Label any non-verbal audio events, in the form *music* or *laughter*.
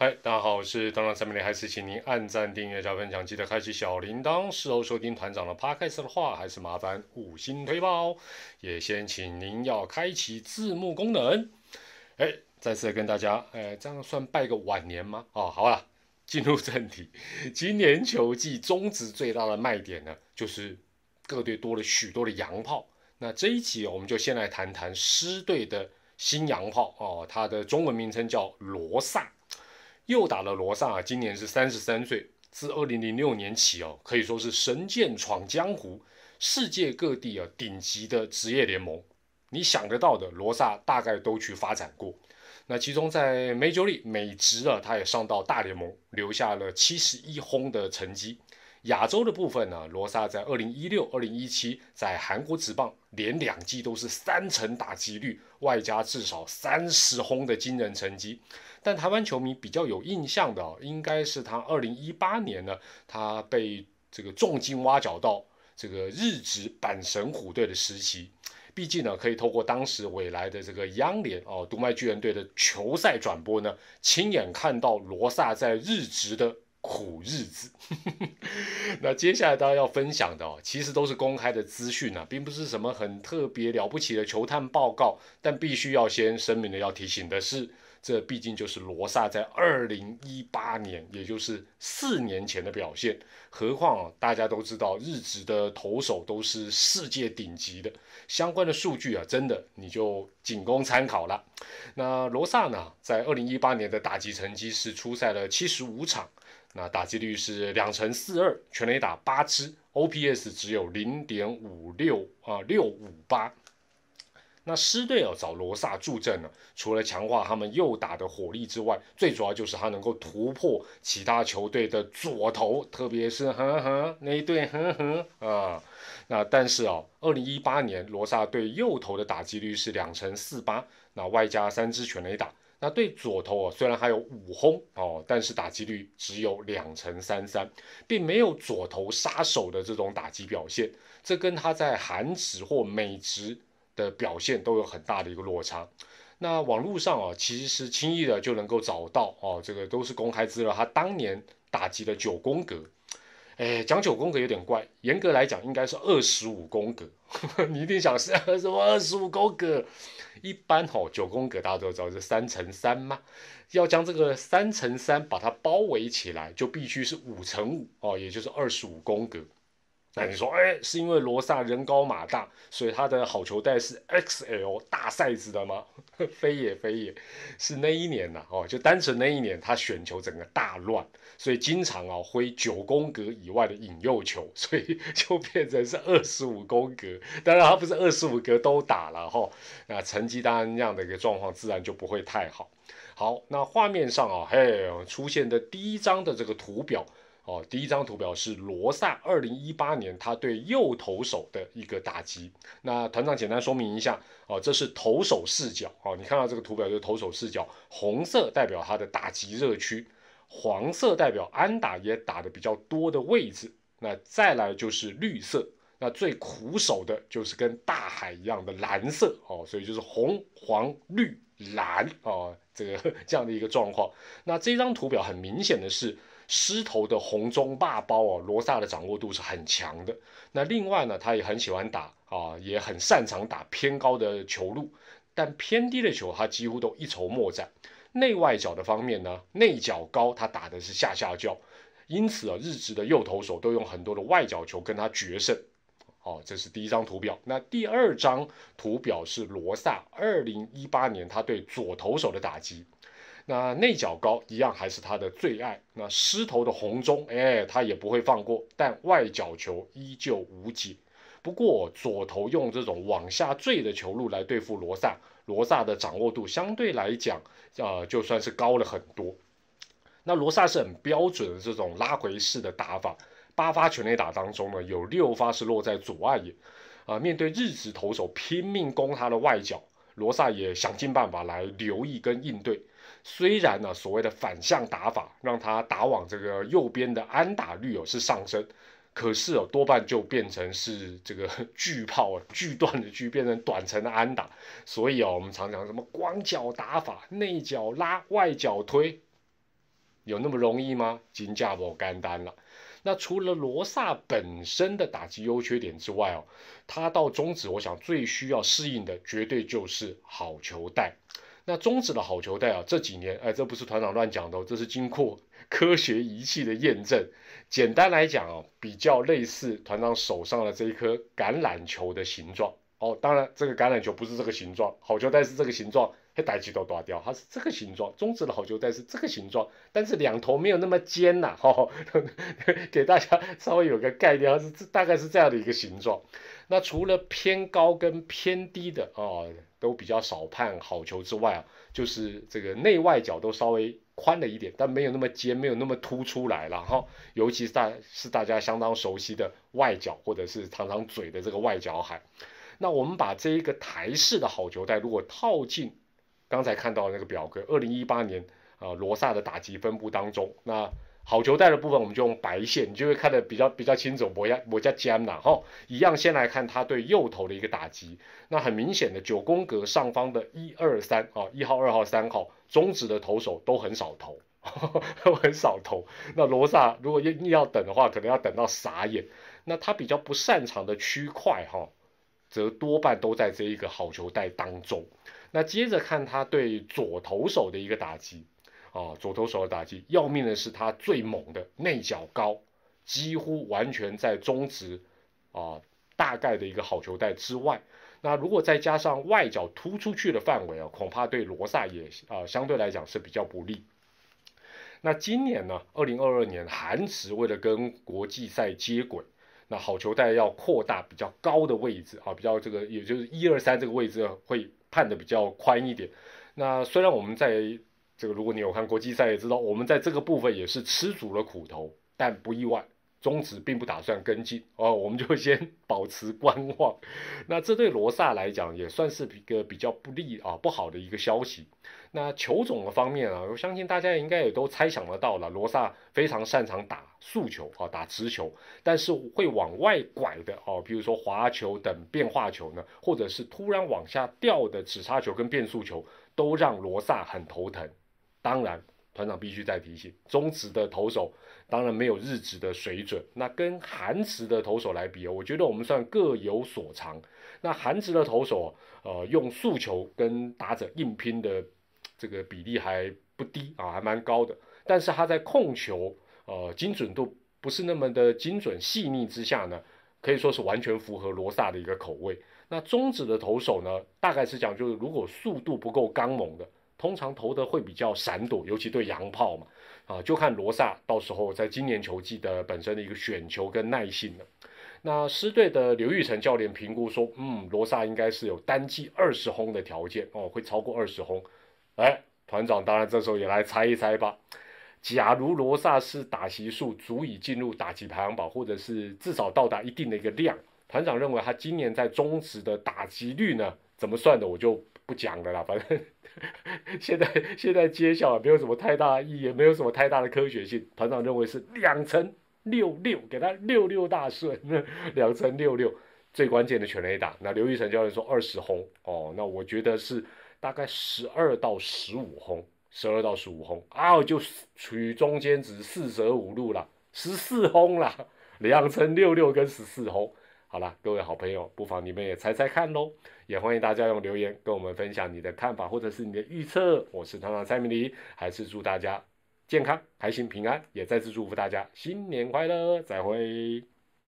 嗨，大家好，我是团长三美丽，还是请您按赞、订阅、加分享，记得开启小铃铛。事后收听团长的 podcast 的话，还是麻烦五星推爆，也先请您要开启字幕功能。哎，再次跟大家，哎，这样算拜个晚年吗？哦，好了，进入正题。*laughs* 今年球季中职最大的卖点呢，就是各队多了许多的洋炮。那这一集我们就先来谈谈狮队的新洋炮哦，它的中文名称叫罗萨。又打了罗萨啊，今年是三十三岁，自二零零六年起哦，可以说是神剑闯江湖，世界各地啊顶级的职业联盟，你想得到的罗萨大概都去发展过。那其中在美酒里美职啊，他也上到大联盟，留下了七十一轰的成绩。亚洲的部分呢，罗萨在二零一六、二零一七在韩国职棒连两季都是三成打击率，外加至少三十轰的惊人成绩。但台湾球迷比较有印象的，应该是他二零一八年呢，他被这个重金挖角到这个日职阪神虎队的时期。毕竟呢，可以透过当时未来的这个央联哦，独卖巨人队的球赛转播呢，亲眼看到罗萨在日职的苦日子。*laughs* 那接下来大家要分享的哦，其实都是公开的资讯啊，并不是什么很特别了不起的球探报告。但必须要先声明的，要提醒的是。这毕竟就是罗萨在二零一八年，也就是四年前的表现。何况啊，大家都知道日职的投手都是世界顶级的，相关的数据啊，真的你就仅供参考了。那罗萨呢，在二零一八年的打击成绩是出赛了七十五场，那打击率是两成四二，全垒打八支，OPS 只有零点五六啊六五八。那狮队哦找罗萨助阵呢，除了强化他们右打的火力之外，最主要就是他能够突破其他球队的左投，特别是呵呵那一对呵呵啊。那但是哦，二零一八年罗萨对右投的打击率是两成四八，那外加三支全垒打。那对左投哦，虽然还有五轰哦，但是打击率只有两成三三，并没有左投杀手的这种打击表现。这跟他在韩职或美职。的表现都有很大的一个落差。那网络上啊，其实轻易的就能够找到哦，这个都是公开资料。他当年打击了九宫格，哎，讲九宫格有点怪，严格来讲应该是二十五宫格。*laughs* 你一定想是什么二十五宫格？一般哦，九宫格大家都知道是三乘三嘛，要将这个三乘三把它包围起来，就必须是五乘五哦，也就是二十五宫格。那你说，哎，是因为罗萨人高马大，所以他的好球带是 XL 大 size 的吗？*laughs* 非也非也，是那一年呐，哦，就单纯那一年他选球整个大乱，所以经常啊挥九宫格以外的引诱球，*laughs* 所以就变成是二十五宫格。当然他不是二十五格都打了哈，那成绩当然那样的一个状况自然就不会太好。好，那画面上啊，嘿，出现的第一张的这个图表。哦，第一张图表是罗萨二零一八年他对右投手的一个打击。那团长简单说明一下，哦，这是投手视角。哦，你看到这个图表就是投手视角，红色代表他的打击热区，黄色代表安打也打的比较多的位置。那再来就是绿色，那最苦手的就是跟大海一样的蓝色。哦，所以就是红、黄、绿、蓝。哦，这个 *laughs* 这样的一个状况。那这张图表很明显的是。狮头的红中霸包哦，罗萨的掌握度是很强的。那另外呢，他也很喜欢打啊，也很擅长打偏高的球路，但偏低的球他几乎都一筹莫展。内外角的方面呢，内角高他打的是下下角，因此啊，日职的右投手都用很多的外角球跟他决胜。哦，这是第一张图表。那第二张图表是罗萨二零一八年他对左投手的打击。那内角高一样还是他的最爱。那狮头的红中，哎，他也不会放过。但外角球依旧无解。不过左头用这种往下坠的球路来对付罗萨，罗萨的掌握度相对来讲，呃，就算是高了很多。那罗萨是很标准的这种拉回式的打法，八发全垒打当中呢，有六发是落在左外野。啊，面对日职投手拼命攻他的外角，罗萨也想尽办法来留意跟应对。虽然呢，所谓的反向打法让他打往这个右边的安打率哦是上升，可是哦多半就变成是这个巨炮啊巨段的巨变成短程的安打，所以哦我们常讲什么光脚打法，内角拉外角推，有那么容易吗？金价不干单了。那除了罗萨本身的打击优缺点之外哦，他到中指，我想最需要适应的绝对就是好球带。那中指的好球带啊，这几年哎，这不是团长乱讲的，哦这是经过 *laughs* 科学仪器的验证。简单来讲啊，比较类似团长手上的这一颗橄榄球的形状哦。当然，这个橄榄球不是这个形状，好球带是这个形状。带起都打掉，它是这个形状，中指的好球带是这个形状，但是两头没有那么尖呐，哈，*laughs* 给大家 *laughs* 稍微有个概念，它是大概是这样的一个形状。那除了偏高跟偏低的啊，都比较少判好球之外啊，就是这个内外角都稍微宽了一点，但没有那么尖，没有那么突出来了哈。尤其是大是大家相当熟悉的外角，或者是常常嘴的这个外角海。那我们把这一个台式的好球带如果套进。刚才看到那个表格，二零一八年啊罗萨的打击分布当中，那好球带的部分我们就用白线，你就会看得比较比较清楚。我家我家江呐哈，一样先来看他对右投的一个打击，那很明显的九宫格上方的一二三啊一号二号三号中指的投手都很少投，都 *laughs* 很少投。那罗萨如果硬要等的话，可能要等到傻眼。那他比较不擅长的区块哈，则多半都在这一个好球带当中。那接着看他对左投手的一个打击，啊，左投手的打击，要命的是他最猛的内角高，几乎完全在中值，啊，大概的一个好球带之外。那如果再加上外角突出去的范围啊，恐怕对罗萨也啊相对来讲是比较不利。那今年呢，二零二二年韩职为了跟国际赛接轨，那好球带要扩大比较高的位置啊，比较这个也就是一二三这个位置会。判的比较宽一点，那虽然我们在这个，如果你有看国际赛，也知道我们在这个部分也是吃足了苦头，但不意外。中止并不打算跟进哦，我们就先 *laughs* 保持观望。那这对罗萨来讲也算是一个比较不利啊不好的一个消息。那球种的方面啊，我相信大家应该也都猜想得到了，罗萨非常擅长打速球啊，打直球，但是会往外拐的哦，比如说滑球等变化球呢，或者是突然往下掉的直插球跟变速球，都让罗萨很头疼。当然。团长必须再提醒，中职的投手当然没有日职的水准。那跟韩职的投手来比我觉得我们算各有所长。那韩职的投手，呃，用速球跟打者硬拼的这个比例还不低啊，还蛮高的。但是他在控球，呃，精准度不是那么的精准细腻之下呢，可以说是完全符合罗萨的一个口味。那中职的投手呢，大概是讲就是如果速度不够刚猛的。通常投的会比较闪躲，尤其对洋炮嘛，啊，就看罗萨到时候在今年球季的本身的一个选球跟耐性了。那狮队的刘玉成教练评估说，嗯，罗萨应该是有单季二十轰的条件哦，会超过二十轰。哎，团长当然这时候也来猜一猜吧。假如罗萨是打席数足以进入打击排行榜，或者是至少到达一定的一个量，团长认为他今年在中职的打击率呢，怎么算的我就不讲了啦，*laughs* 反正。现在现在揭晓没有什么太大意义，也没有什么太大的科学性。团长认为是两成六六，给他六六大顺，*laughs* 两成六六最关键的全垒打。那刘玉成教练说二十轰哦，那我觉得是大概十二到十五轰，十二到十五轰啊，就处于中间值四舍五入了，十四轰了，两成六六跟十四轰。好了，各位好朋友，不妨你们也猜猜看喽。也欢迎大家用留言跟我们分享你的看法或者是你的预测。我是团长蔡明黎，还是祝大家健康、开心、平安，也再次祝福大家新年快乐，再会。